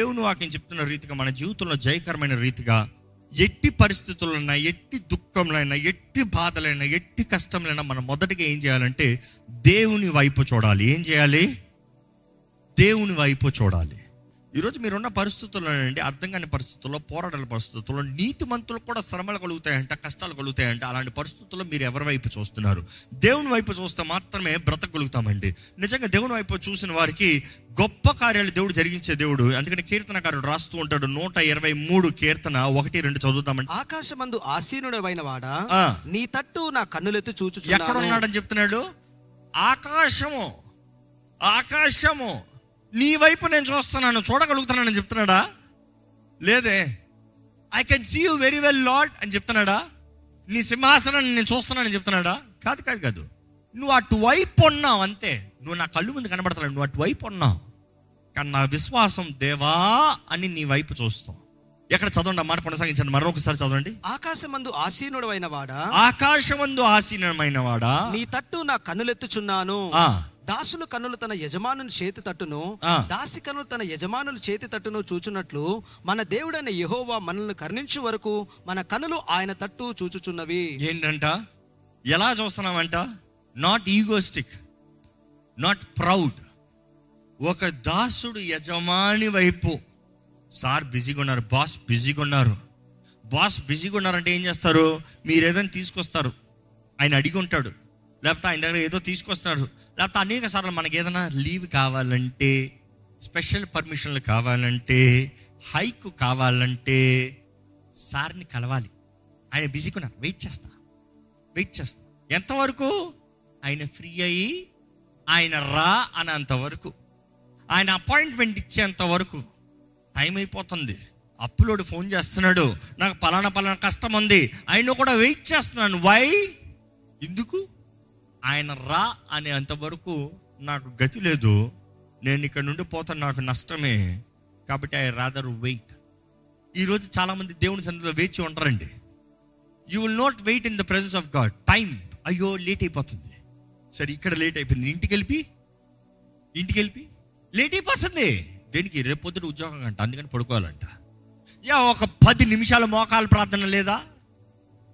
దేవుని వాక్యం చెప్తున్న రీతిగా మన జీవితంలో జయకరమైన రీతిగా ఎట్టి పరిస్థితులైనా ఎట్టి దుఃఖంలైనా ఎట్టి బాధలైనా ఎట్టి కష్టంలైనా మనం మొదటిగా ఏం చేయాలంటే దేవుని వైపు చూడాలి. ఏం చేయాలి? దేవుని వైపు చూడాలి. ఈరోజు మీరున్న పరిస్థితుల్లో అండి అర్థం కాని పరిస్థితుల్లో పోరాటాల పరిస్థితుల్లో నీతి మంతులకు కూడా శ్రమలు కలుగుతాయంట కష్టాలు కలుగుతాయంట. అలాంటి పరిస్థితుల్లో మీరు ఎవరి వైపు చూస్తున్నారు? దేవుని వైపు చూస్తే మాత్రమే బ్రతకగలుగుతామండి. నిజంగా దేవుని వైపు చూసిన వారికి గొప్ప కార్యాలు దేవుడు జరిగించే దేవుడు. అందుకని కీర్తనకారుడు రాస్తూ ఉంటాడు నూట ఇరవై మూడు కీర్తన ఒకటి రెండు చదువుతామండి. ఆకాశమందు ఆసీనుడవైన వాడా. నీ తట్టు నా కన్నులెత్తి ఎక్కడ చూచుచున్నాను. ఉన్నాడని చెప్తున్నాడు? ఆకాశము. ఆకాశము. నీ వైపు నేను చూస్తున్నాను చూడగలుగుతున్నానని చెప్తున్నాడా? లేదే. I can see you very well Lord అని చెప్తున్నాడా? నీ సింహాసనాన్ని నేను చూస్తున్నానని చెప్తున్నాడా? కాదు కాదు కాదు. నువ్వు అటువైపు ఉన్నావు అంతే. నువ్వు నా కళ్ళు ముందు కనబడతావు నువ్వు అటువైపు ఉన్నావు. కానీ నా విశ్వాసం దేవా అని నీ వైపు చూస్తావు ఎక్కడ చదవండి ఆ మాట కొనసాగించండి మరొకసారి చదవండి. ఆకాశమందు ఆసీనుడవైన వాడా? ఆకాశమందు ఆసీనమైన వాడా? నీ తట్టు నా కన్నులెత్తుచున్నాను. ఆ. దాసులు కన్నులు తన యజమానుని చేతి తట్టును. దాసి కన్నులు తన యజమానుల చేతి తట్టును చూచున్నట్లు మన దేవుడైన యెహోవా మనల్ని కరుణించు వరకు మన కన్నులు ఆయన తట్టు చూచుచున్నవి. ఏంటంట? ఎలా చూస్తున్నామంట నాట్ ఈగోస్టిక్ నాట్ ప్రౌడ్ ఒక దాసుడు యజమాని వైపు సార్ బిజీగా ఉన్నారు బాస్ బిజీగా ఉన్నారు. బాస్ బిజీగా ఉన్నారంటే ఏం చేస్తారు? మీరు ఏదైనా తీసుకొస్తారు. ఆయన అడిగి ఉంటాడు. లేకపోతే ఆయన దగ్గర ఏదో తీసుకొస్తున్నాడు. లేకపోతే అనేక సార్లు మనకి ఏదైనా లీవ్ కావాలంటే స్పెషల్ పర్మిషన్లు కావాలంటే హైక్ కావాలంటే సార్ని కలవాలి. ఆయన బిజీగా వెయిట్ చేస్తా. వెయిట్ చేస్తా. ఎంతవరకు? ఆయన ఫ్రీ అయ్యి ఆయన రా అనేంత వరకు. ఆయన అపాయింట్మెంట్ ఇచ్చేంత వరకు. టైం అయిపోతుంది. అప్పులోడు ఫోన్ చేస్తున్నాడు. నాకు పలానా పలానా కష్టం ఉంది. ఆయన కూడా వెయిట్ చేస్తున్నాను వై? ఎందుకు? ఆయన రా అనే అంతవరకు నాకు గతి లేదు. నేను ఇక్కడ నుండి పోతాను నాకు నష్టమే. కాబట్టి ఐ రాదర్ వెయిట్. ఈరోజు చాలామంది దేవుని సన్నిధిలో వేచి ఉంటారండి you will not wait in the presence of God time అయ్యో లేట్ అయిపోతుంది. సరే ఇక్కడ లేట్ అయిపోయింది. ఇంటికి వెళ్ళి ఇంటికి వెళ్ళి లేట్ అయిపోతుంది. దేనికి? రేపొద్దున ఉద్యోగం అంట. అందుకని పడుకోవాలంట. యా ఒక పది నిమిషాల మోకాలు ప్రార్థన లేదా?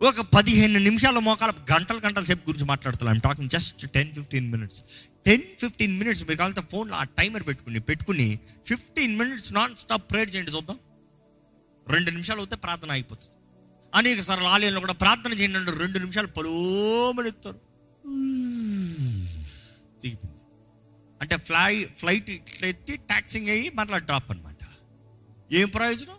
ఒక పదిహేను నిమిషాల మోకాల గంటల గంటల సేపు గురించి మాట్లాడుతున్నాం. I'm talking just ten fifteen minutes ten fifteen minutes మీరు కావాలంటే ఫోన్లో ఆ టైమర్ పెట్టుకుని పెట్టుకుని fifteen minutes non stop prayer చేయండి చూద్దాం. రెండు నిమిషాలు అవుతే ప్రార్థన అయిపోతుంది అనేక సార్లు ఆలయంలో కూడా ప్రార్థన చేయండి అంటే రెండు నిమిషాలు పలోమని ఎత్తారు దిగిపోయింది అంటే ఫ్లై ఫ్లైట్ ఇట్లా ఎత్తి ట్యాక్సింగ్ అయ్యి మరలా డ్రాప్ అనమాట ఏం ప్రయోజనం?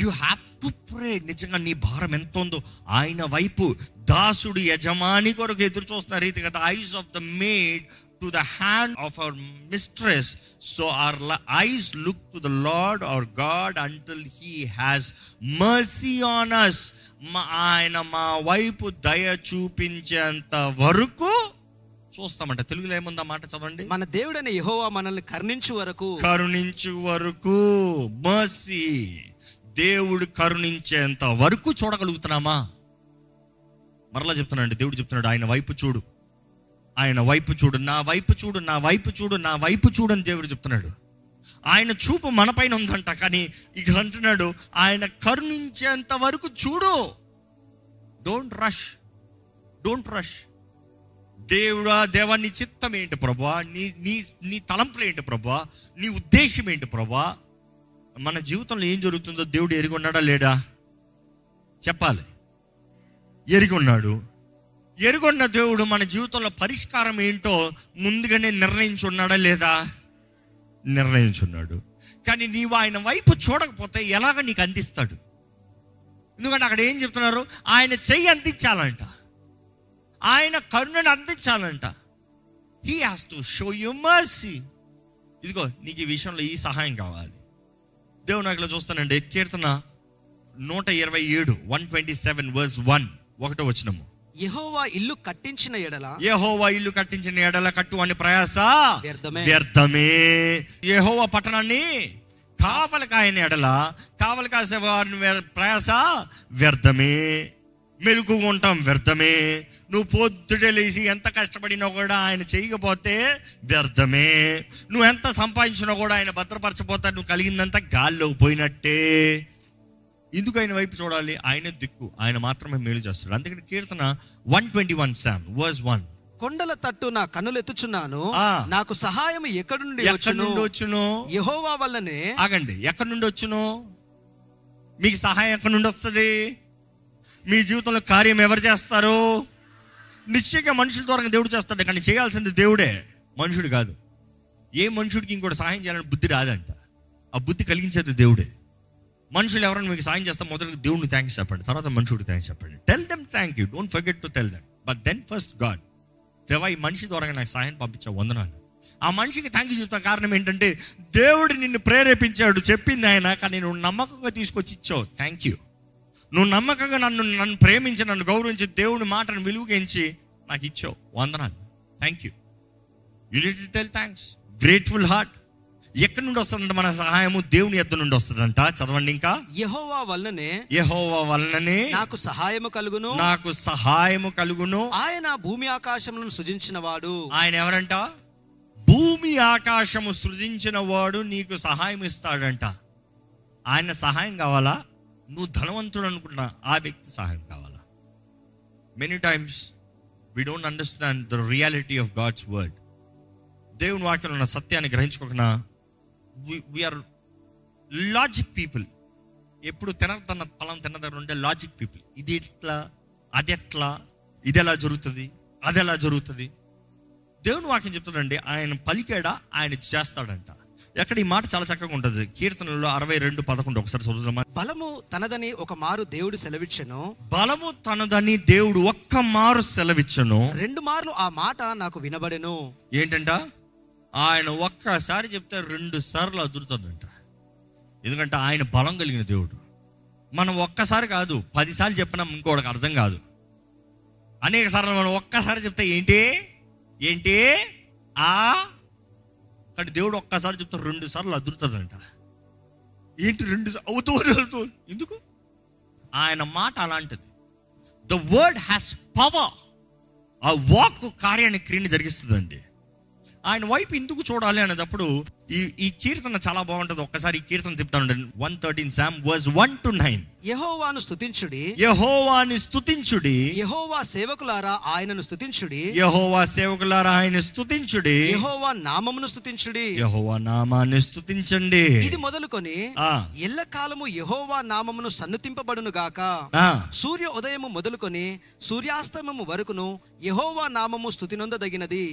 యు హ్యావ్ టు ప్రే నిజంగా నీ భారం ఎంత ఉందో ఆయన వైపు దాసుడు యజమాని కొరకు ఎదురు చూస్తున్న రీతిగా the eyes of the maid to the hand of our mistress so our eyes look to the Lord our God until he has mercy on us ఆయన మా వైపు దయ చూపించేంత వరకు చూస్తామంట. తెలుగులో ఏముందా మాట చదవండి? మన దేవుడైన యెహోవా మనల్ని కరుణించు వరకు. కరుణించు వరకు మర్సీ దేవుడు కరుణించేంత వరకు చూడగలుగుతున్నామా? మరలా చెప్తున్నాడు దేవుడు చెప్తున్నాడు ఆయన వైపు చూడు. ఆయన వైపు చూడు నా వైపు చూడు నా వైపు చూడు నా వైపు చూడు అని దేవుడు చెప్తున్నాడు. ఆయన చూపు మనపైన ఉందంట కానీ ఇక అంటున్నాడు ఆయన కరుణించేంత వరకు చూడు. డోంట్ రష్ డోంట్ రష్ దేవుడా దేవా నీ చిత్తం ఏంటి ప్రభా? నీ నీ నీ తలంపులు ఏంటి ప్రభా? నీ ఉద్దేశం ఏంటి ప్రభా? మన జీవితంలో ఏం జరుగుతుందో దేవుడు ఎరిగి ఉన్నాడా లేడా? చెప్పాలి. ఎరిగి ఉన్నాడు ఎరుగున్న దేవుడు మన జీవితంలో పరిష్కారం ఏంటో ముందుగానే నిర్ణయించున్నాడా లేదా? నిర్ణయించున్నాడు. కానీ నీవు ఆయన వైపు చూడకపోతే ఎలాగ నీకు అందిస్తాడు? ఎందుకంటే అక్కడ ఏం చెప్తున్నారు? ఆయన చెయ్యి అందించాలంట. ఆయన కరుణను అందించాలంట. He has to show you mercy ఇదిగో నీకు ఈ విషయంలో ఈ సహాయం కావాలి. దేవుడు నాకు చూస్తానండి. కీర్తన నూట ఇరవై ఏడు one twenty seven verse one ఒకటో వచ్చినము యెహోవా ఇల్లు కట్టించిన ఎడల యెహోవా ఇల్లు కట్టించిన ఎడల కట్టు అని ప్రయాస? వ్యర్థమే. యెహోవా పట్టణాన్ని కావలి కాయని ఎడల కావలి కాసే వారిని ప్రయాస? వ్యర్థమే. మెలుకుగా ఉంటాం వ్యర్థమే. నువ్వు పొద్దుటే లేచి ఎంత కష్టపడినా కూడా ఆయన చేయకపోతే వ్యర్థమే. నువ్వు ఎంత సంపాదించినా కూడా ఆయన భద్రపరచపోతే నువ్వు కలిగిందంతా గాల్లోకి పోయినట్టే. ఎందుకు ఆయన వైపు చూడాలి ఆయన దిక్కు. ఆయన మాత్రమే మేలు చేస్తాడు. అందుకని కీర్తన one twenty one psalm verse one. కొండల తట్టు నా కన్నులెత్తుచున్నాను ఆ. నాకు సహాయం ఎక్కడి నుండి ఎక్కడి వచ్చును? నుండి వచ్చును? యెహోవా వల్లనే. ఆగండి. ఎక్కడి నుండి వచ్చును? మీకు సహాయం ఎక్కడి నుండి వస్తుంది? మీ జీవితంలో కార్యం ఎవరు చేస్తారు? నిశ్చయంగా మనుషుల ద్వారా దేవుడు చేస్తాడు. కానీ చేయాల్సింది దేవుడే. మనుషుడు కాదు. ఏ మనుషుడికి ఇంకోటి సహాయం చేయాలని బుద్ధి రాదంట. ఆ బుద్ధి కలిగించేది దేవుడే. మనుషులు ఎవరైనా మీకు సాయం చేస్తే మొదట దేవుడిని థ్యాంక్స్ చెప్పండి. తర్వాత మనుషుడికి థ్యాంక్స్ చెప్పండి. Tell them thank you don't forget to tell them but then first God దేవా ఈ మనిషి ద్వారా నాకు సాయం పంపించా వందనాలు. ఆ మనిషికి థ్యాంక్ యూ చెప్తాను. కారణం ఏంటంటే దేవుడు నిన్ను ప్రేరేపించాడు. చెప్పింది ఆయన. కానీ నువ్వు నమ్మకంగా తీసుకొచ్చి ఇచ్చావు. థ్యాంక్ యూ నువ్వు నమ్మకంగా నన్ను నన్ను ప్రేమించి నన్ను గౌరవించి దేవుడి మాటను విలువగించి నాకు ఇచ్చావు. వందనాలు. Thank you unit tell thanks grateful heart ఎక్కడి నుండి వస్తుందంట మన సహాయము? దేవుని ఎద్దు నుండి వస్తుందంట. చదవండి ఇంకా. యెహోవా వల్లనే యెహోవా వలననే నాకు సహాయము కలుగును. నాకు సహాయము కలుగును. ఆయన భూమి ఆకాశములను సృజించిన వాడు ఆయన ఎవరంట? భూమి ఆకాశము సృజించిన వాడు నీకు సహాయం ఇస్తాడంట. ఆయన సహాయం కావాలా? నువ్వు ధనవంతుడు అనుకున్న ఆ వ్యక్తి సహాయం కావాలా? Many times we don't understand the reality of God's word దేవుని వాక్యంలో ఉన్న సత్యాన్ని గ్రహించుకోకుండా వీఆర్ లాజిక్ పీపుల్ ఎప్పుడు తినదన్న ఫలం తినదగ్గర ఉండే లాజిక్ పీపుల్ ఇది ఎట్లా? అది ఎట్లా? ఇది ఎలా జరుగుతుంది? అది ఎలా జరుగుతుంది? దేవుని వాక్యం చెప్తాడండి ఆయన పలికాడా? ఆయన చేస్తాడంట. ఎక్కడ ఈ మాట చాలా చక్కగా ఉంటుంది. కీర్తనలో అరవై రెండు పదకొండు ఒకసారి చదువుదామా? బలము తనదని ఒక మారు దేవుడు సెలవిచ్చెను. బలము తనదని దేవుడు ఒక్క మారు సెలవిచ్చను. రెండు మార్లు ఆ మాట నాకు వినబడెను. ఏంటంట? ఆయన ఒక్కసారి చెప్తే రెండు సార్లు అదురుతుందంట. ఎందుకంటే ఆయన బలం కలిగిన దేవుడు. మనం ఒక్కసారి కాదు పదిసార్లు చెప్పినా ఇంకోటికి అర్థం కాదు. అనేక సార్లు మనం ఒక్కసారి చెప్తే ఏంటి? ఏంటి? ఆ కానీ దేవుడు ఒక్కసారి చెప్తే రెండు సార్లు అదురుతుందంట ఏంటి రెండు సా- అవుతూ అవుతూ ఎందుకు? ఆయన మాట అలాంటిది. ద వర్డ్ హ్యాస్ పవర్ ఆ వాక్ కార్యాన్ని క్రియని జరిగిస్తుందండి. ఆయన వైపు ఎందుకు చూడాలి అనేటప్పుడు ఈ ఈ కీర్తన చాలా బాగుంటుంది. ఒక్కసారి ఈ కీర్తన తిప్పుతాను one thirteen psalm verse one two nine యెహోవాను స్తుతించుడి. యహోవాని స్తుతించుడి. యెహోవా సేవకులారా ఆయనను స్తుతించుడి. యహోవా సేవకులారా ఆయన స్తుతించుడి. యెహోవా నామమును స్తుతించుడి. యహోవా నామాన్ని స్తుతించండి. ఇది మొదలుకొని ఆ, ఎల్లకాలము యెహోవా నామమును సన్నుతింపబడును గాక. సూర్య ఉదయము మొదలుకొని సూర్యాస్తమము వరకును యెహోవా నామము స్తుతి నొందదగినది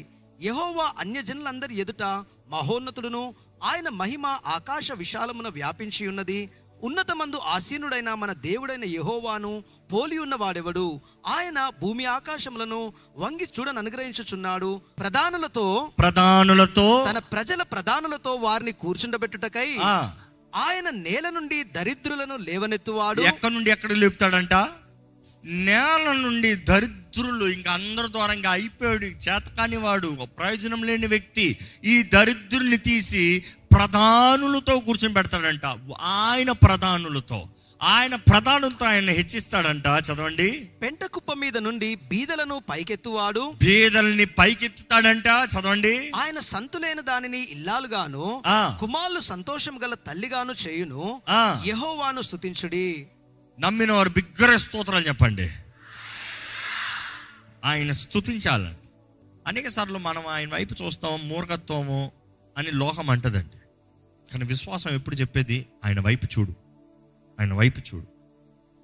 యెహోవా అన్యజనులందరి ఎదుట మహోన్నతుడును ఆయన మహిమ ఆకాశ విశాలమున వ్యాపించి ఉన్నది. ఉన్నతమందు ఆసీనుడైన మన దేవుడైన యెహోవాను పోలి ఉన్నవాడెవడు? ఆయన భూమి ఆకాశములను వంగి చూడని అనుగ్రహించుచున్నాడు. ప్రధానులతో ప్రధానులతో తన ప్రజల ప్రధానులతో వారిని కూర్చుండబెట్టుటకై ఆయన నేల నుండి దరిద్రులను లేవనెత్తువాడు. ఎక్కడి నుండి ఎక్కడ లేపుతాడంట? నేల నుండి దరిద్రులు ఇంకా అందరి ద్వారా ఇంకా అయిపోయాడు. చేతకాని వాడు ఒక ప్రయోజనం లేని వ్యక్తి. ఈ దరిద్రుల్ని తీసి ప్రధానులతో కూర్చొని పెడతాడంట. ఆయన ప్రధానులతో. ఆయన ప్రధానులతో ఆయన హెచ్చిస్తాడంట. చదవండి. పెంట కుప్ప మీద నుండి బీదలను పైకెత్తువాడు. బీదల్ని పైకెత్తుతాడంట. చదవండి. ఆయన సంతులైన దానిని ఇల్లాలుగాను. కుమారులు సంతోషం గల తల్లిగాను చేయును. ఆ. యెహోవాను స్తుతించుడి. నమ్మిన వారు బిగ్గర స్తోత్రాలు చెప్పండి. ఆయన స్థుతించాలండి అనేక సార్లు మనం ఆయన వైపు చూస్తాం మూర్ఖత్వము అని లోకం అంటదండి. కానీ విశ్వాసం ఎప్పుడు చెప్పేది? ఆయన వైపు చూడు. ఆయన వైపు చూడు.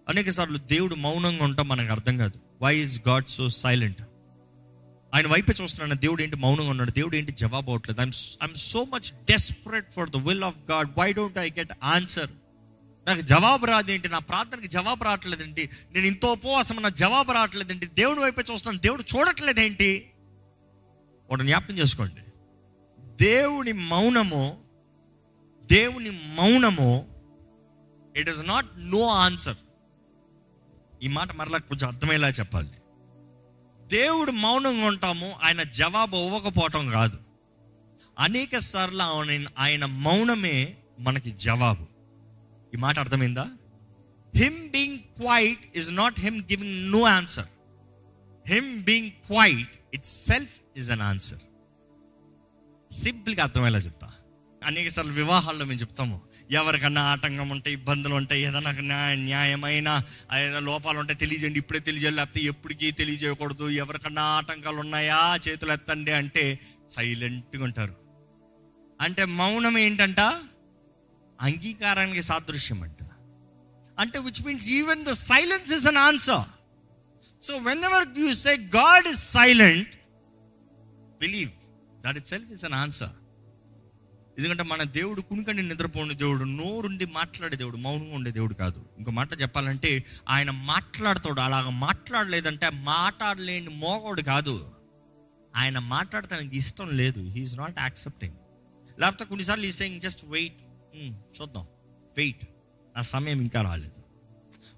అనేక సార్లు దేవుడు మౌనంగా ఉంటాం మనకు అర్థం కాదు. Why is God so silent ఆయన వైపే చూస్తున్నాను దేవుడు ఏంటి మౌనంగా ఉన్నాడు? దేవుడు ఏంటి జవాబు అవట్లేదు I'm I'm so much desperate for the will of God why don't I get answer నాకు జవాబు రాదేంటి? నా ప్రార్థనకి జవాబు రావట్లేదేంటి? నేను ఇంత ఉపవాసం నా జవాబు రావట్లేదేంటి? దేవుడి వైపే చూస్తాను దేవుడు చూడట్లేదేంటి? ఒకటి జ్ఞాపకం చేసుకోండి. దేవుని మౌనము దేవుని మౌనము it is not no answer ఈ మాట మరలా కొంచెం అర్థమయ్యేలా చెప్పాలి. దేవుడు మౌనంగా ఉంటాము ఆయన జవాబు ఇవ్వకపోవటం కాదు. అనేక సార్లు ఆయన ఆయన మౌనమే మనకి జవాబు. ఈ మాట అర్థమైందా? Him being quiet is not him giving no answer him being quiet itself is an answer సింపుల్గా అర్థమయ్యేలా చెప్తా. అనేక సార్లు వివాహాల్లో మేము చెప్తాము. ఎవరికన్నా ఆటంకం ఉంటాయి ఇబ్బందులు ఉంటాయి ఏదైనా న్యాయ న్యాయమైన ఏదైనా లోపాలు ఉంటాయి తెలియజేయండి ఇప్పుడే తెలియజేయాలి లేకపోతే ఎప్పటికీ తెలియజేయకూడదు. ఎవరికన్నా ఆటంకాలు ఉన్నాయా? చేతులు ఎత్తండి అంటే సైలెంట్గా ఉంటారు. అంటే మౌనం ఏంటంట? అంగీకారానికి సాదృశ్యం అంట అంటే which means even the silence is an answer so whenever you say God is silent believe that itself is an answer ఎందుకంటే మన దేవుడు కునికండి నిద్రపోని దేవుడు నోరుండి మాట్లాడే దేవుడు మౌనంగా ఉండే దేవుడు కాదు. ఇంకో మాట చెప్పాలంటే ఆయన మాట్లాడతాడు అలాగ మాట్లాడలేదంటే మాట్లాడలేని మోగోడు కాదు. ఆయన మాట్లాడటానికి ఇష్టం లేదు. హీఈస్ నాట్ యాక్సెప్టింగ్ లేకపోతే కొన్నిసార్లు ఈ సెయింగ్ జస్ట్ వెయిట్ చూద్దాం. వెయిట్. నా సమయం ఇంకా రాలేదు.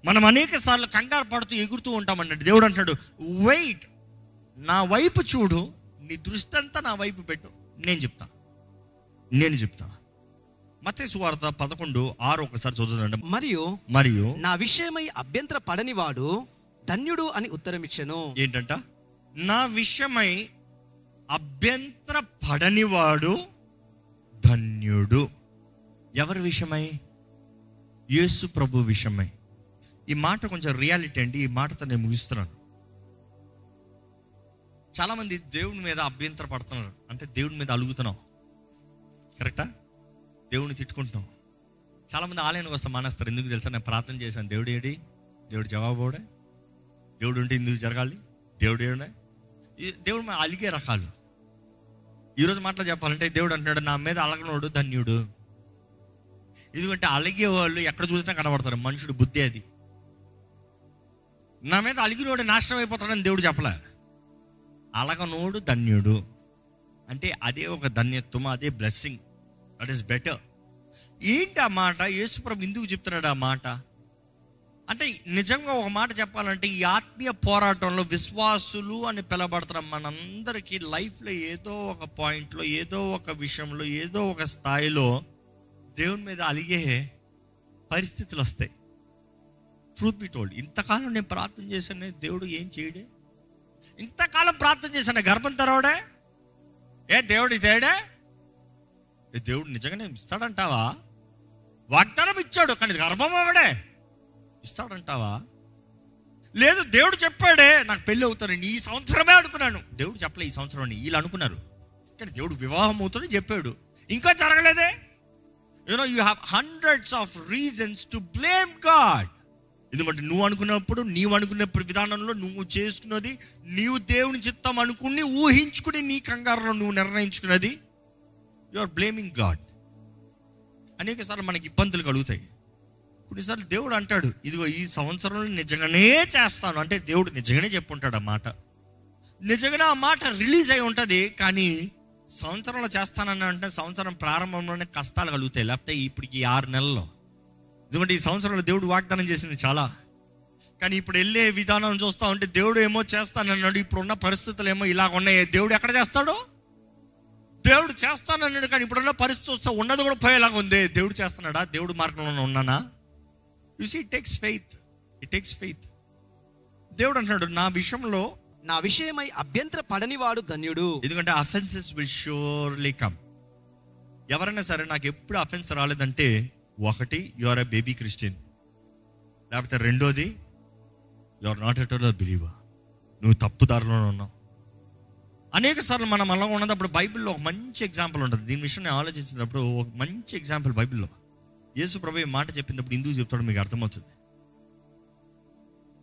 మనం అనేక సార్లు కంగారు పడుతూ ఎగురుతూ ఉంటామన్నట్టు దేవుడు అంటాడు వెయిట్. నా వైపు చూడు. నీ దృష్టి అంతా నా వైపు పెట్టు. నేను చెప్తా. నేను చెప్తా. మత్స్య సువార్త పదకొండు ఆరు ఒకసారి చదువుతుందండి మరియు మరియు నా విషయమై అభ్యంతర పడనివాడు ధన్యుడు అని ఉత్తరమిచ్చెను. ఏంటంట? నా విషయమై అభ్యంతర పడనివాడు ధన్యుడు. ఎవరి విషయమై? యేసు ప్రభు విషయమై. ఈ మాట కొంచెం రియాలిటీ అండి. ఈ మాటతో నేను ముగిస్తున్నాను. చాలామంది దేవుని మీద అభ్యంతర పడుతున్నారు అంటే దేవుని మీద అలుగుతున్నాం. కరెక్టా? దేవుని తిట్టుకుంటున్నాం. చాలామంది ఆలయానికి వస్తే మానేస్తారు. ఎందుకు తెలుసా? నేను ప్రార్థన చేశాను. దేవుడు ఏడి? దేవుడు జవాబోడే దేవుడు ఉంటే ఎందుకు జరగాలి? దేవుడు ఏడే ఈ దేవుడు అలిగే రకాలు. ఈరోజు మాటలు చెప్పాలంటే దేవుడు అంటున్నాడు నా మీద అలగనోడు ధన్యుడు. ఎందుకంటే అలిగే వాళ్ళు ఎక్కడ చూసినా కనబడతారు. మనుషుడు బుద్ధి అది. నా మీద అలిగినోడు నాశనం అయిపోతాడని దేవుడు చెప్పలే. అలగనోడు ధన్యుడు. అంటే అదే ఒక ధన్యత్వం అదే బ్లెస్సింగ్ దట్ ఈస్ బెటర్ ఏంటి ఆ మాట? యేసుప్రభు ఎందుకు చెప్తున్నాడు ఆ మాట? అంటే నిజంగా ఒక మాట చెప్పాలంటే ఈ ఆత్మీయ పోరాటంలో విశ్వాసులు అని పిలబడుతున్న మనందరికీ లైఫ్లో ఏదో ఒక పాయింట్లో ఏదో ఒక విషయంలో ఏదో ఒక స్థాయిలో దేవుని మీద అలిగే పరిస్థితులు వస్తాయి ట్రూత్ బి టోల్డ్ ఇంతకాలం నేను ప్రార్థన చేశాను దేవుడు ఏం చేయడే? ఇంతకాలం ప్రార్థన చేశాను గర్భం తెరవడే? ఏ దేవుడు ఇదేడే? ఏ దేవుడు నిజంగానే ఇస్తాడంటావా? వాగ్దానం ఇచ్చాడు కానీ గర్భం అవడే ఇస్తాడంటావా? లేదు దేవుడు చెప్పాడే నాకు పెళ్ళి అవుతానని ఈ సంవత్సరమే అనుకున్నాను. దేవుడు చెప్పలే ఈ సంవత్సరం అని వీళ్ళు అనుకున్నారు. కానీ దేవుడు వివాహం అవుతుంది చెప్పాడు. ఇంకా జరగలేదే? You know you have hundreds of reasons to blame God ఎందుకంటే నువ్వు అనుకున్నప్పుడు నీవు అనుకున్న విధానంలో నువ్వు చేసుకున్నది నీవు దేవుని చిత్తం అనుకుని ఊహించుకుని నీ కంగారులో నువ్వు నిర్ణయించుకున్నది యు ఆర్ బ్లేమింగ్ గాడ్ అనేక సార్లు మనకి ఇబ్బందులు కలుగుతాయి. కొన్నిసార్లు దేవుడు అంటాడు ఇదిగో ఈ సంవత్సరంలో నిజంగానే చేస్తాను. అంటే దేవుడు నిజంగానే చెప్పుంటాడు ఆ మాట. నిజంగానే ఆ మాట రిలీజ్ అయి ఉంటుంది కానీ సంవత్సరంలో చేస్తానన్నా అంటే సంవత్సరం ప్రారంభంలోనే కష్టాలు కలుగుతాయి. లేకపోతే ఇప్పటికి ఈ ఆరు నెలల్లో. ఎందుకంటే ఈ సంవత్సరంలో దేవుడు వాగ్దానం చేసింది చాలా. కానీ ఇప్పుడు వెళ్ళే విధానం చూస్తా ఉంటే దేవుడు ఏమో చేస్తానన్నాడు. ఇప్పుడున్న పరిస్థితులు ఏమో ఇలా ఉన్నాయి. దేవుడు ఎక్కడ చేస్తాడు? దేవుడు చేస్తానన్నాడు కానీ ఇప్పుడున్న పరిస్థితి వస్తే ఉన్నది కూడా పోయేలాగా ఉంది. దేవుడు చేస్తున్నాడా? దేవుడు మార్గంలో ఉన్నానా? You see takes faith it takes faith దేవుడు అంటున్నాడు నా విషయంలో నా విషయమై అభ్యంతర పడనివాడు ధన్యుడు. ఎందుకంటే అఫెన్సెస్ విల్ షూర్లీ కమ్ ఎవరైనా సరే నాకు ఎప్పుడు అఫెన్స్ రాలేదంటే ఒకటి you are a baby Christian లేకపోతే రెండోది you are not at all believer నువ్వు తప్పుదారిలో ఉన్నావు. అనేక సార్లు మనం అలా ఉన్నప్పుడు బైబిల్లో ఒక మంచి ఎగ్జాంపుల్ ఉంటుంది. దీని విషయం నేను ఆలోచించినప్పుడు ఒక మంచి ఎగ్జాంపుల్ బైబిల్లో. యేసు ప్రభు మాట చెప్పినప్పుడు ఎందుకు చెప్తాడు మీకు అర్థమవుతుంది.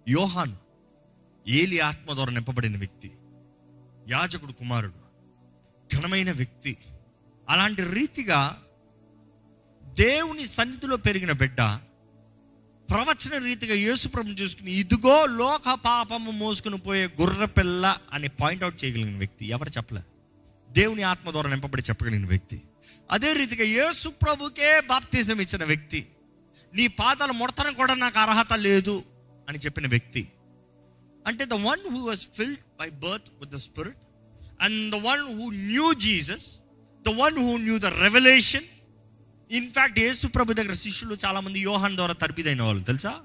యోహాను ఏలి ఆత్మ ద్వారా నింపబడిన వ్యక్తి యాజకుడు కుమారుడు ఘనమైన వ్యక్తి. అలాంటి రీతిగా దేవుని సన్నిధిలో పెరిగిన బిడ్డ ప్రవచన రీతిగా యేసుప్రభు చూసుకుని ఇదిగో లోక పాపము మోసుకుని పోయే గుర్ర పిల్ల అని పాయింట్అవుట్ చేయగలిగిన వ్యక్తి ఎవరు చెప్పలే? దేవుని ఆత్మ ద్వారా నింపబడి చెప్పగలిగిన వ్యక్తి. అదే రీతిగా యేసు ప్రభుకే బాప్తిజం ఇచ్చిన వ్యక్తి. నీ పాదాలు ముడతను కూడా నాకు అర్హత లేదు అని చెప్పిన వ్యక్తి. అంటే the one who was filled by birth with the spirit and the one who knew Jesus the one who knew the revolution in fact యేసు ప్రభు దగ్గర శిష్యులు చాలా మంది యోహాన్ ద్వారా తర్బిదైన వాళ్ళు తెలుసా?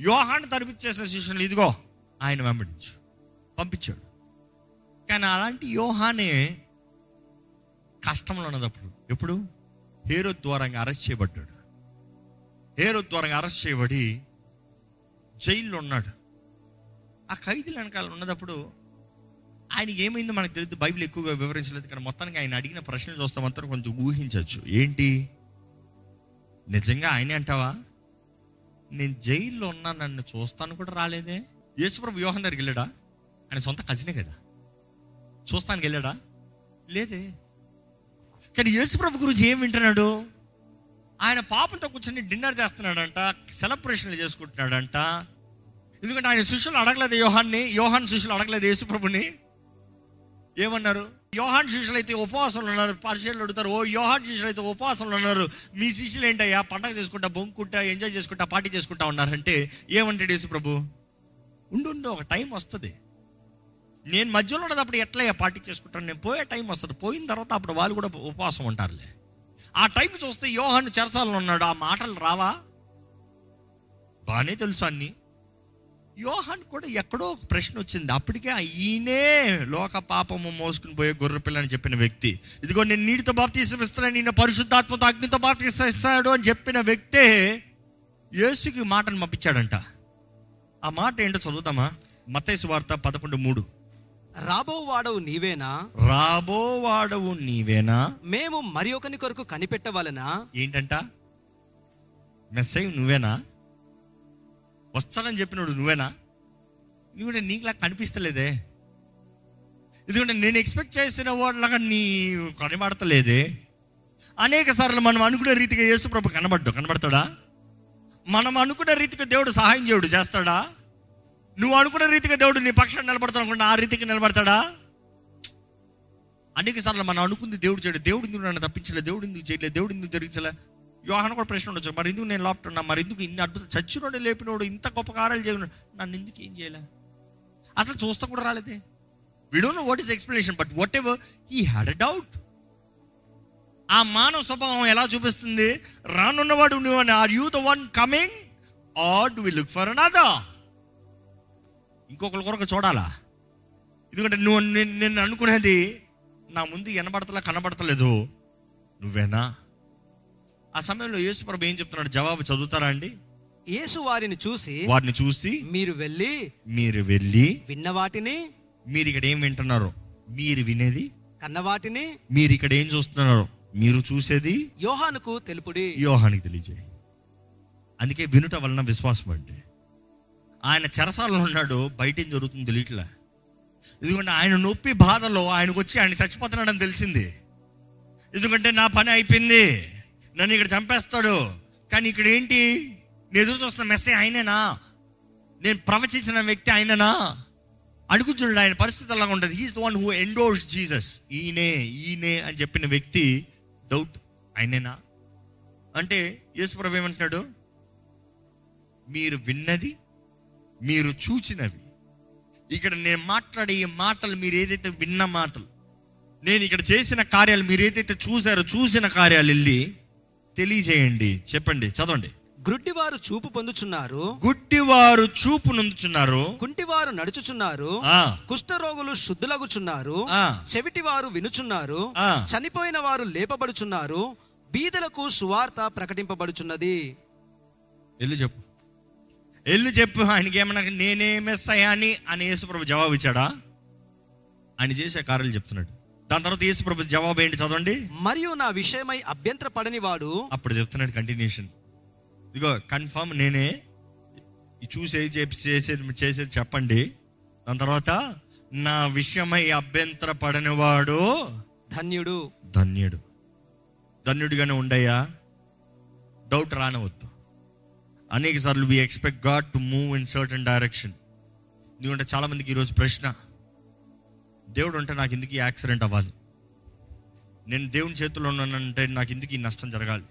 యోహాన్ తరిపించేసిన శిష్యులు ఇదిగో ఆయన వెంబడించు పంపించాడు. కానీ అలాంటి యోహానే కష్టంలో ఉన్నదప్పుడు ఎప్పుడు? హేరో ద్వారంగా అరెస్ట్ చేయబడ్డాడు. హేరో ద్వారంగా అరెస్ట్ చేయబడి జైల్లో ఉన్నాడు. ఆ ఖైదీల వెనకాల ఉన్నదప్పుడు ఆయనకి ఏమైందో మనకు తెలియదు. బైబిల్ ఎక్కువగా వివరించలేదు. కానీ మొత్తానికి ఆయన అడిగిన ప్రశ్నలు చూస్తామంతా కొంచెం ఊహించవచ్చు. ఏంటి? నిజంగా ఆయనే అంటావా? నేను జైల్లో ఉన్నా నన్ను చూస్తాను కూడా రాలేదే. యేసుప్రభు వ్యూహం దగ్గరికి వెళ్ళాడా? ఆయన సొంత కజినే కదా. చూస్తానికి వెళ్ళాడా? లేదే. కానీ యేసుప్రభు గురించి ఏం వింటున్నాడు? ఆయన పాపంతో కూర్చొని డిన్నర్ చేస్తున్నాడంట సెలబ్రేషన్లు చేసుకుంటున్నాడంట. ఎందుకంటే ఆయన శిష్యులు అడగలేదు యోహాన్ని. యోహాన్ శిష్యులు అడగలేదు యేసుప్రభుని. ఏమన్నారు? యోహాన్ శిష్యులు అయితే ఉపవాసంలో ఉన్నారు పరిశీలన అడుగుతారు. ఓ యోహాన్ శిష్యులు అయితే ఉపవాసంలో ఉన్నారు. మీ శిష్యులు ఏంటయ్యా? పండగ చేసుకుంటా బొంకుంటా ఎంజాయ్ చేసుకుంటా పార్టీ చేసుకుంటా ఉన్నారంటే ఏమంటాడు యేసు ప్రభు ఉండు ఉండు ఒక టైం వస్తుంది. నేను మధ్యలో ఉన్నప్పుడు ఎట్లయ్యా పార్టీ చేసుకుంటాను? నేను పోయే టైం వస్తుంది. పోయిన తర్వాత అప్పుడు వాళ్ళు కూడా ఉపవాసం ఉంటారులే. ఆ టైం చూస్తే యోహాన్ చెరసాలను ఉన్నాడు. ఆ మాటలు రావా? బాగానే తెలుసు అన్నీ. యోహాన్ కూడా ఎక్కడో ప్రశ్న వచ్చింది. అప్పటికే ఈయనే లోక పాపము మోసుకుని పోయే గొర్రె పిల్ల అని చెప్పిన వ్యక్తి. ఇదిగో నేను నీటితో బాప్తీసం ఇస్తాను నిన్న పరిశుద్ధాత్మతో అగ్నితో బాప్తీసం ఇస్తాడు అని చెప్పిన వ్యక్తే యేసుకి మాటను పంపించాడంట ఆ మాట ఏంటో చదువుతామా? మత్తయి వార్త పదకొండు మూడు. రాబో వాడవు నీవేనా? రాబోవాడవు నీవేనా? మేము మరి ఒకని కొరకు కనిపెట్టవలనా? ఏంటంట? మెస్సై నువ్వేనా? వస్తానని చెప్పినోడు నువ్వేనా? ఎందుకంటే నీకులా కనిపిస్తలేదే. ఎందుకంటే నేను ఎక్స్పెక్ట్ చేసిన వాడిలాగా నీ కనబడతలేదే. అనేక సార్లు మనం అనుకునే రీతిగా యేసుప్రభు కనబడ్డు కనబడతాడా? మనం అనుకున్న రీతిగా దేవుడు సహాయం చేయడు. చేస్తాడా? నువ్వు అనుకున్న రీతిగా దేవుడు నీ పక్షాన్ని నిలబడతాడు అనుకుంటే ఆ రీతికి నిలబడతాడా? అనేక సార్లు మనం అనుకుంది దేవుడు చేయడు. దేవుడు ఎందుకు నన్ను తప్పించలే? దేవుడు ఎందుకు చేయలేదు దేవుడు ఎందుకు జరిగించలే? యోహాన్ కూడా ప్రశ్న ఉండొచ్చు. మరి ఎందుకు నేను లోపటున్నా మరి ఎందుకు ఇన్ని అద్భుతం చచ్చినోడు లేపినోడు ఇంత గొప్ప కార్యాలు చేయను నన్ను ఎందుకు ఏం చేయలే? అసలు చూస్తా కూడా రాలేదే. We don't know what is explanation but whatever he had a doubt ఆ మానవ స్వభావం ఎలా చూపిస్తుంది? రానున్నవాడు నువ్వు అని are you the one coming or do we look for another ఇంకొకరి కొరకు చూడాలా? ఎందుకంటే నువ్వు నేను అనుకునేది నా ముందు వినబడతలా కనబడతలేదు. నువ్వేనా? ఆ సమయంలో యేసుప్రభు ఏం చెప్తున్నాడు? జవాబు చదువుతారా అండి? యేసు వారిని చూసి వారిని చూసి మీరు వెళ్ళి మీరు వెళ్ళి విన్న వాటిని మీరు ఇక్కడ ఏం వింటున్నారు? మీరు వినేది? కన్న వాటిని మీరు ఇక్కడ ఏం చూస్తున్నారు? మీరు చూసేది? యోహానుకు తెలుపుడి. యోహానికి తెలియజేయి. అందుకే వినుట వలన విశ్వాసం అంటే ఆయన చెరసాలలో ఉన్నాడు బయట ఏం జరుగుతుందో తెలియట్లే. ఎందుకంటే ఆయన నొప్పి బాధలో ఆయనకు వచ్చి ఆయన చచ్చిపోతున్నాడని తెలిసింది. ఎందుకంటే నా పని అయిపోయింది. నన్ను ఇక్కడ చంపేస్తాడు. కానీ ఇక్కడ ఏంటి నేను ఎదురు చూస్తున్న మెస్సే ఆయనేనా? నేను ప్రవచించిన వ్యక్తి ఆయననా? అడుగుచుండు ఆయన పరిస్థితి అలాగా ఉంటుంది? He's the one who endorse Jesus ఈయనే ఈయనే అని చెప్పిన వ్యక్తి డౌట్ ఆయనేనా? అంటే యేసుప్రభు ఏమంటున్నాడు? మీరు విన్నది మీరు చూచినవి. ఇక్కడ నేను మాట్లాడే ఈ మాటలు మీరు ఏదైతే విన్న మాటలు నేను ఇక్కడ చేసిన కార్యాలు మీరు ఏదైతే చూసారో చూసిన కార్యాలు వెళ్ళి తెలియజేయండి. చెప్పండి చదవండి. గ్రుడ్డివారు చూపు పొందుచున్నారు. గుడ్డివారు చూపు నొందుచున్నారు. కుంటివారు నడుచుచున్నారు. కుష్ఠరోగులు శుద్ధులగుచున్నారు. ఆ. చెవిటివారు వినుచున్నారు. చనిపోయిన వారు లేపబడుచున్నారు. బీదలకు సువార్త ప్రకటింపబడుచున్నది. ఎల్లు చెప్పు. ఎల్లు చెప్పు ఆయనకి ఏమన్నా నేనే మిస్ అయ్యాని అని యేసుప్రభు జవాబు ఇచ్చాడా ఆయన చేసే కార్యాలు చెప్తున్నాడు. దాని తర్వాత యేసుప్రభు జవాబు ఏంటి చదవండి? మరియు నా విషయమై అభ్యంతర పడని వాడు అప్పుడు చెప్తున్నాడు కంటిన్యూషన్ ఇదిగో కన్ఫర్మ్ నేనే చూసేది చేసేది చేసేది చెప్పండి. దాని తర్వాత నా విషయమై అభ్యంతర పడనివాడు ధన్యుడు. ధన్యుడు. ధన్యుడిగానే ఉండయ్యా. డౌట్ రానవద్దు. అనేక సార్లు we expect God to move in certain direction ఎందుకంటే చాలా మందికి ఈరోజు ప్రశ్న దేవుడు అంటే నాకు ఎందుకు ఈ యాక్సిడెంట్ అవ్వాలి? నేను దేవుని చేతుల్లో ఉన్నానంటే నాకు ఎందుకు ఈ నష్టం జరగాలి?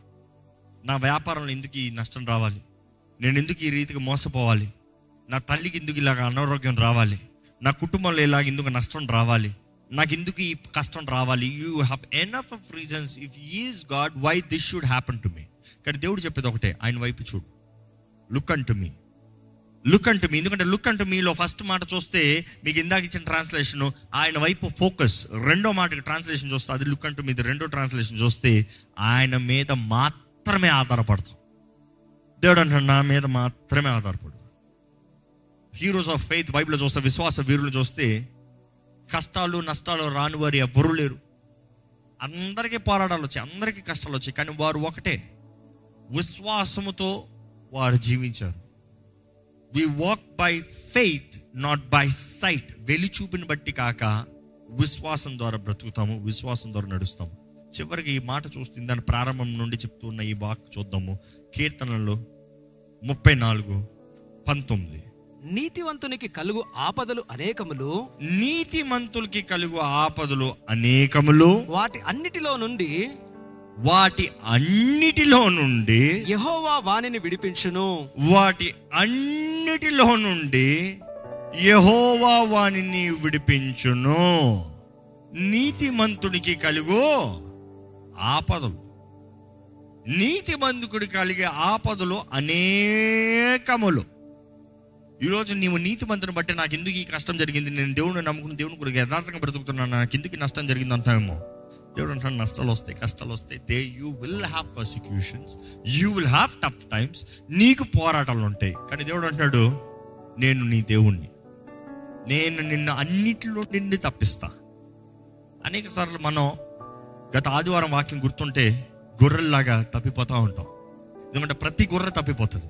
నా వ్యాపారంలో ఎందుకు ఈ నష్టం రావాలి? నేను ఎందుకు ఈ రీతికి మోసపోవాలి? నా తల్లికి ఎందుకు ఇలాగ అనారోగ్యం రావాలి? నా కుటుంబంలో ఇలాగ ఎందుకు నష్టం రావాలి? నాకు ఎందుకు ఈ కష్టం రావాలి? You have enough of reasons if is God why this should happen to me కానీ దేవుడు చెప్పేది ఒకటే ఆయన వైపు చూడు. Look unto me look unto me ఎందుకంటే లుక్ అంటు మీలో ఫస్ట్ మాట చూస్తే మీకు ఇందాక ఇచ్చిన ట్రాన్స్లేషన్ ఆయన వైపు ఫోకస్ రెండో మాటకి ట్రాన్స్లేషన్ చూస్తే అది లుక్ అంటు మీది రెండో ట్రాన్స్లేషన్ చూస్తే ఆయన మీద మాత్రమే ఆధారపడతాం. దేవుడు అంటున్నాడు నా మీద మాత్రమే ఆధారపడు హీరోస్ ఆఫ్ ఫెయిత్ బైబిల్లో చూస్తే విశ్వాస వీరులు చూస్తే కష్టాలు నష్టాలు రాని వారు ఎవ్వరూ లేరు. అందరికీ పోరాటాలు వచ్చాయి అందరికీ కష్టాలు వచ్చాయి కానీ వారు ఒకటే. విశ్వాసముతో వారు జీవించారు. We walk by faith not by sight వెలి చూపిని బట్టి కాక విశ్వాసం ద్వారా బ్రతుకుతాము విశ్వాసం ద్వారా నడుస్తాము. చివరికి ఈ మాట చూస్తుంది దాని ప్రారంభం నుండి చెప్తున్న ఈ వాక్ చూద్దాము. కీర్తనలో ముప్పై నాలుగు పంతొమ్మిది. నీతివంతునికి కలుగు ఆపదలు అనేకములు నీతిమంతులకి కలుగు ఆపదలు అనేకములు. వాటి అన్నిటిలో నుండి వాటి అన్నిటిలో నుండి యెహోవా వాణిని విడిపించును. వాటి అన్నిటిలో నుండి యహోవా వాణిని విడిపించును. నీతిమంతునికి కలుగు ఆపదలు. నీతిమంతుడికి కలిగే ఆపదలు అనేకములు. ఈరోజు నీవు నీతిమంతుని బట్టి నాకు ఎందుకు ఈ కష్టం జరిగింది? నేను దేవుడిని నమ్ముకుని దేవుని గురికి యథార్థంగా బ్రతుకుతున్నాను. నాకు ఎందుకు నష్టం జరిగింది అంటామేమో దేవుడు అంటాడు నష్టాలు వస్తాయి కష్టాలు వస్తాయి they you will have persecutions you will have tough times నీకు పోరాటాలు ఉంటాయి కానీ దేవుడు అంటాడు నేను నీ దేవుణ్ణి. నేను నిన్ను అన్నిటిలో నిన్ను తప్పిస్తా. అనేక సార్లు మనం గత ఆదివారం వాక్యం గుర్తుంటే గొర్రెల్లాగా తప్పిపోతూ ఉంటాం. ఎందుకంటే ప్రతి గొర్రె తప్పిపోతుంది.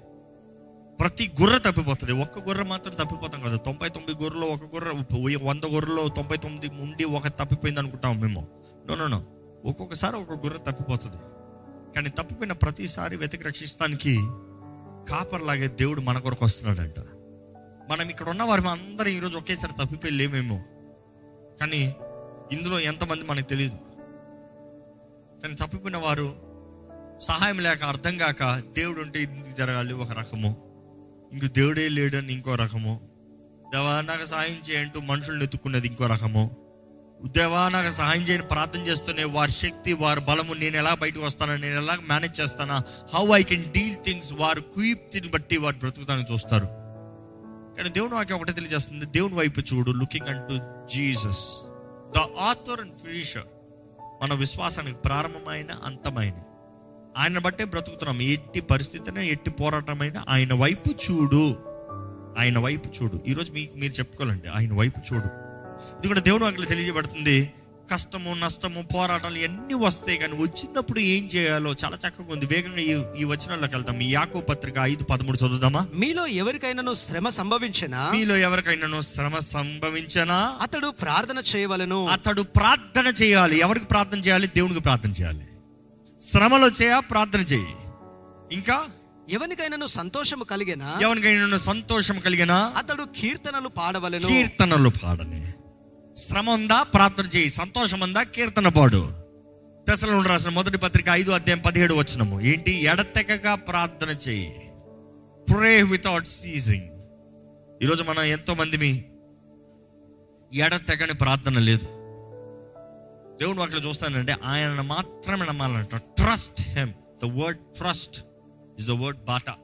ప్రతి గొర్రె తప్పిపోతుంది. ఒక్క గొర్రె మాత్రం తప్పిపోతాం కదా. తొంభై తొమ్మిది గొర్రెలో ఒక గొర్రె వంద గొర్రెలో తొంభై తొమ్మిది ఉండి ఒక తప్పిపోయింది అనుకుంటాం మేము. నో నో ఒక్కొక్కసారి ఒక్కొక్క గుర్ర తప్పిపోతుంది. కానీ తప్పిపోయిన ప్రతిసారి వెతికి రక్షిస్తానికి కాపర్లాగే దేవుడు మన కొరకు వస్తున్నాడంట. మనం ఇక్కడ ఉన్న వారి అందరం ఈరోజు ఒకేసారి తప్పిపోయి లేమేమో కానీ ఇందులో ఎంతమంది మనకు తెలియదు కానీ తప్పిపోయిన వారు సహాయం లేక అర్థం కాక దేవుడు ఉంటే ఇందుకు జరగాలి ఒక రకము. ఇంక దేవుడే లేడని ఇంకో రకము. దేవా నాకు సహాయం చేయంటూ మనుషుల్ని ఎత్తుకున్నది ఇంకో రకము. దేవా నాకు సహాయం చేయని ప్రార్థన చేస్తూనే వారి శక్తి వారి బలము నేను ఎలా బయటకు వస్తానా నేను ఎలా మేనేజ్ చేస్తానా how I can deal things వారు కుయిప్తిని బట్టి వారు బ్రతుకుతానికి చూస్తారు. కానీ దేవుని వాక్యం ఒకటే తెలియజేస్తుంది దేవుని వైపు చూడు లుకింగ్ అంటూ Jesus the author and finisher మన విశ్వాసానికి ప్రారంభమైన అంతమైన. ఆయన బట్టే బ్రతుకుతున్నాం ఎట్టి పరిస్థితిన ఎట్టి పోరాటమైన ఆయన వైపు చూడు. ఆయన వైపు చూడు. ఈరోజు మీకు మీరు చెప్పుకోవాలండి ఆయన వైపు చూడు. ఎందుకంటే దేవుడు అక్కడ తెలియజేయబడుతుంది. కష్టము నష్టము పోరాటాలు ఎన్ని వస్తాయి కానీ వచ్చినప్పుడు ఏం చేయాలో చాలా చక్కగా ఉంది. వేగంగా ఈ ఈ వచనాల్లోకి వెళ్తాం ఈ యాకో పత్రిక ఐదు పదమూడు చదువుదామా? మీలో ఎవరికైనాను శ్రమ సంభవించినా? మీలో ఎవరికైనాను శ్రమ సంభవించనా? అతడు ప్రార్థన చేయవలెను. అతడు ప్రార్థన చేయాలి. ఎవరికి ప్రార్థన చేయాలి? దేవునికి ప్రార్థన చేయాలి. శ్రమలో చేయ ప్రార్థన చేయి. ఇంకా? ఎవరికైనాను సంతోషము కలిగినా? ఎవరికైనా సంతోషం కలిగిన? అతడు కీర్తనలు పాడవలెను. కీర్తనలు పాడని. శ్రమ ఉందా ప్రార్థన చేయి. సంతోషం ఉందా కీర్తన పాడు దశలో రాసిన మొదటి పత్రిక ఐదు అధ్యాయం పదిహేడు వచ్చినము ఏంటి? ఎడతెగక ప్రార్థన చేయి. ప్రే వితౌట్ సీజింగ్ ఈరోజు మనం ఎంతో మందిమి ఎడతెగని ప్రార్థన లేదు. దేవుడు అక్కడ చూస్తానంటే ఆయన మాత్రమే నమ్మాలంట trust him the word trust is the word Bata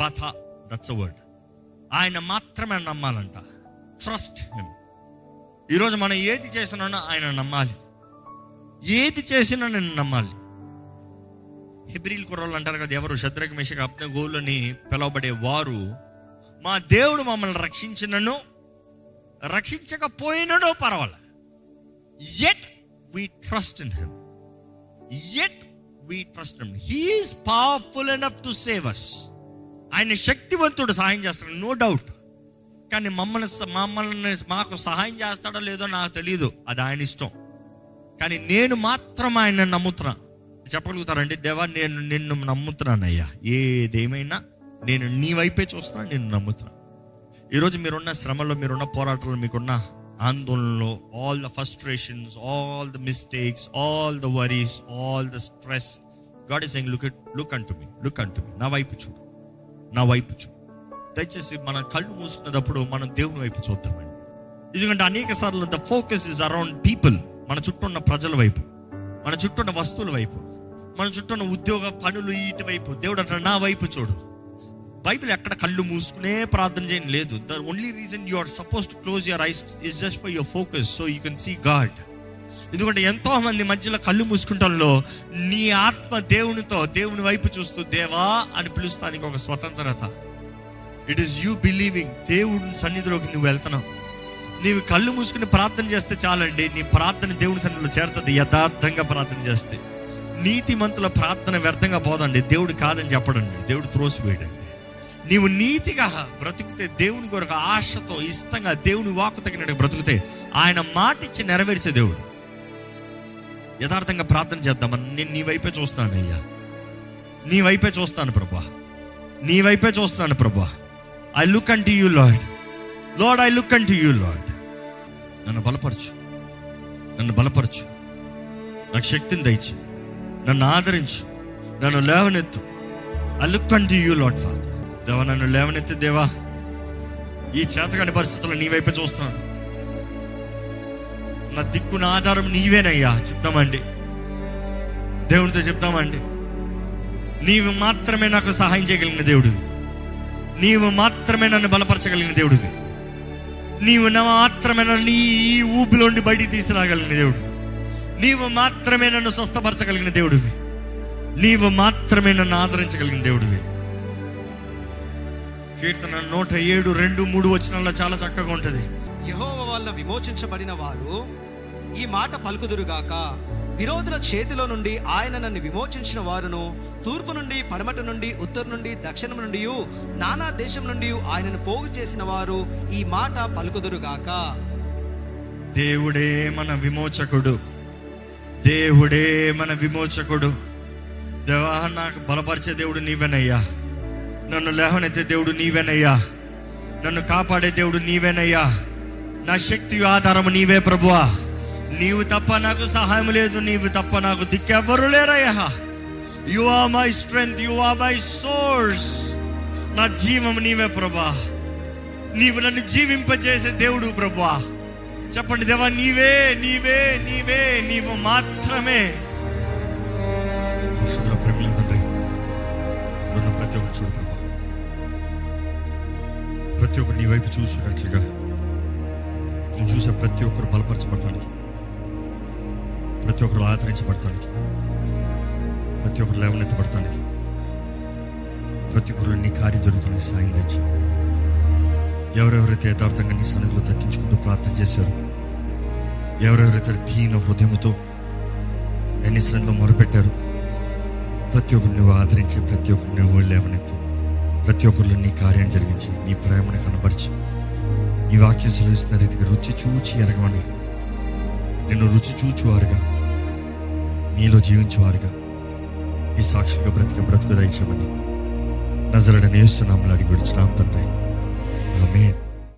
బథ దట్స్ అ వర్డ్ ఆయన మాత్రమే నమ్మాలంట. ట్రస్ట్ హెమ్ ఈరోజు మనం ఏది చేసినానో ఆయన నమ్మాలి. ఏది చేసినా నేను నమ్మాలి. హెబ్రిల్ కుర్రోళ్ళు అంటారు కదా ఎవరు శత్రుఘ్ మిషక్ అప్న గోలని పిలువబడే వారు మా దేవుడు మమ్మల్ని రక్షించినను రక్షించకపోయినను పర్వాలే. Yet we trust in him yet we trust him he's powerful enough to save us ఆయన శక్తివంతుడు సహాయం చేస్తాడు నో డౌట్ కానీ మమ్మల్ని మమ్మల్ని మాకు సహాయం చేస్తాడో లేదో నాకు తెలియదు అది ఆయన ఇష్టం. కానీ నేను మాత్రం ఆయన నమ్ముతున్నా. చెప్పగలుగుతారండి? దేవా నేను నిన్ను నమ్ముతున్నానయ్యా. ఏదేమైనా నేను నీ వైపే చూస్తున్నా నేను నమ్ముతున్నా. ఈరోజు మీరున్న శ్రమలో మీరున్న పోరాటంలో మీకున్న ఆందోళనలో all the frustrations all the mistakes all the worries all the stress God is saying look look unto me look unto me నా వైపు చూడు. నా వైపు చూడు. దయచేసి మన కళ్ళు మూసుకునేటప్పుడు మనం దేవుని వైపు చూద్దామండి. ఎందుకంటే అనేక సార్లు the focus is around people మన చుట్టూ ఉన్న ప్రజల వైపు మన చుట్టూ ఉన్న వస్తువుల వైపు మన చుట్టూ ఉన్న ఉద్యోగ పనులు ఇటు వైపు. దేవుడు అంటాడు నా వైపు చూడు. బైబిల్ ఎక్కడ కళ్ళు మూసుకునే ప్రార్థన చేయడం లేదు. The only reason you are suppose to close your eyes is just for your focus so you can see God ఎందుకంటే ఎంతో మంది మధ్యలో కళ్ళు మూసుకుంటాలో నీ ఆత్మ దేవునితో దేవుని వైపు చూస్తూ దేవా అని పిలుస్తానికి ఒక స్వతంత్రత. ఇట్ ఈస్ యూ బిలీవింగ్ దేవుడి సన్నిధిలోకి నువ్వు వెళ్తున్నావు. నీవు కళ్ళు మూసుకుని ప్రార్థన చేస్తే చాలండి. నీ ప్రార్థన దేవుని సన్నిధిలో చేరుతుంది. యథార్థంగా ప్రార్థన చేస్తే. నీతిమంతుల ప్రార్థన వ్యర్థంగా పోదండి. దేవుడు కాదని చెప్పడండి. దేవుడు త్రోసివేయడండి. నీవు నీతిగా బ్రతికితే దేవుని కొరకు ఆశతో ఇష్టంగా దేవుని వాకు తగినట్టు బ్రతుకుతే ఆయన మాట ఇచ్చి నెరవేర్చే దేవుడు. యథార్థంగా ప్రార్థన చేద్దామని నేను నీ వైపే చూస్తాను అయ్యా నీ వైపే చూస్తాను ప్రభా. నీ వైపే చూస్తాను ప్రభా. I look unto you Lord Lord I look unto you Lord నన్ను బలపరచు. నన్ను బలపరచు. నాకు శక్తిని దయచి. నన్ను ఆదరించు. నన్ను లేవనెత్తు. I look unto you Lord father దేవా నన్ను లేవనెత్తి దేవా. ఈ చేతకాని పరిస్థితుల్లో నీ వైపు చూస్తున్నాను. నా దిక్కున ఆధారం నీవేనయ్యా. చెప్తామండి దేవునితో చెప్తామండి నీవు మాత్రమే నాకు సహాయం చేయగలిగిన దేవుడు. నీవు మాత్రమే నన్ను బలపరచగలిగిన దేవుడివి. నీవు నా మాత్రమే నన్ను ఈ ఊపిలోండి బయటికి తీసుకురాగలిగిన దేవుడు. నీవు మాత్రమే నన్ను స్వస్థపరచగలిగిన దేవుడివి. నీవు మాత్రమే నన్ను ఆదరించగలిగిన దేవుడివి. కీర్తన నూట ఏడు రెండు మూడు వచనాల్లో చాలా చక్కగా ఉంటుంది. యహోవ వల్ల విమోచించబడిన వారు ఈ మాట పలుకుదురుగాక. విరోధుల చేతిలో నుండి ఆయన నన్ను విమోచించిన వారును తూర్పు నుండి పడమట నుండి ఉత్తరం నుండి దక్షిణం నుండి నానా దేశం నుండి ఆయనను పోగు చేసిన వారు ఈ మాట పలుకుదురుగాక దేవుడే మన విమోచకుడు. దేవుడే మన విమోచకుడు. దేవా నాకు బలపరిచే దేవుడు నీవేనయ్యా. నన్ను లేవనైతే దేవుడు నీవేనయ్యా. నన్ను కాపాడే దేవుడు నీవేనయ్యా. నా శక్తి ఆధారము నీవే ప్రభువా. నీవు తప్ప నాకు సహాయం లేదు నీవు తప్ప నాకు దిక్కెవ్వరు లేరయ్యా. You are my strength you are my source నా జీవం నీవే ప్రభా. నీవు నన్ను జీవింపజేసే దేవుడు ప్రభా. చెప్పండి దేవా నీవే నీవే నీవే నీవు మాత్రమే. పరిశుద్ధుల ప్రేమల తండ్రి ఇక్కడున్న ప్రతి ఒక్కరు చూడు ప్రభా. ప్రతి ఒక్కరు నీ వైపు చూసినట్లుగా నువ్వు చూసే ప్రతి ఒక్కరు బలపరచబడటానికి ప్రతి ఒక్కరు ఆదరించబడతానికి ప్రతి ఒక్కరు లేవనెత్తబడటానికి ప్రతి ఒక్కరు నీ కార్యం జరుగుతున్న సాయం తెచ్చి ఎవరెవరైతే యథార్థంగా నీ సన్నిధిలో తగ్గించుకుంటూ ప్రార్థన చేశారు ఎవరెవరైతే దీన హృదయంతో ఎన్ని సన్నిధిలో మొరపెట్టారు ప్రతి ఒక్కరు నువ్వు ఆదరించి ప్రతి ఒక్కరు నువ్వు లేవనెత్తి ప్రతి ఒక్కరిలో నీ కార్యం జరిగించి నీ ప్రేమను కనబరిచి నీ వాక్యం సెలవిస్తున్న రీతిగా రుచి చూచి ఎరగమని నిన్ను రుచి చూచువారుగా. మీలో జీవించేవారుగా. ఈ సాక్షులుగా బ్రతికి బ్రతుకు దయచేమని నజలడ నేస్తున్నాం అడిగి విడుచున్నాం తండ్రి. ఆమెన్.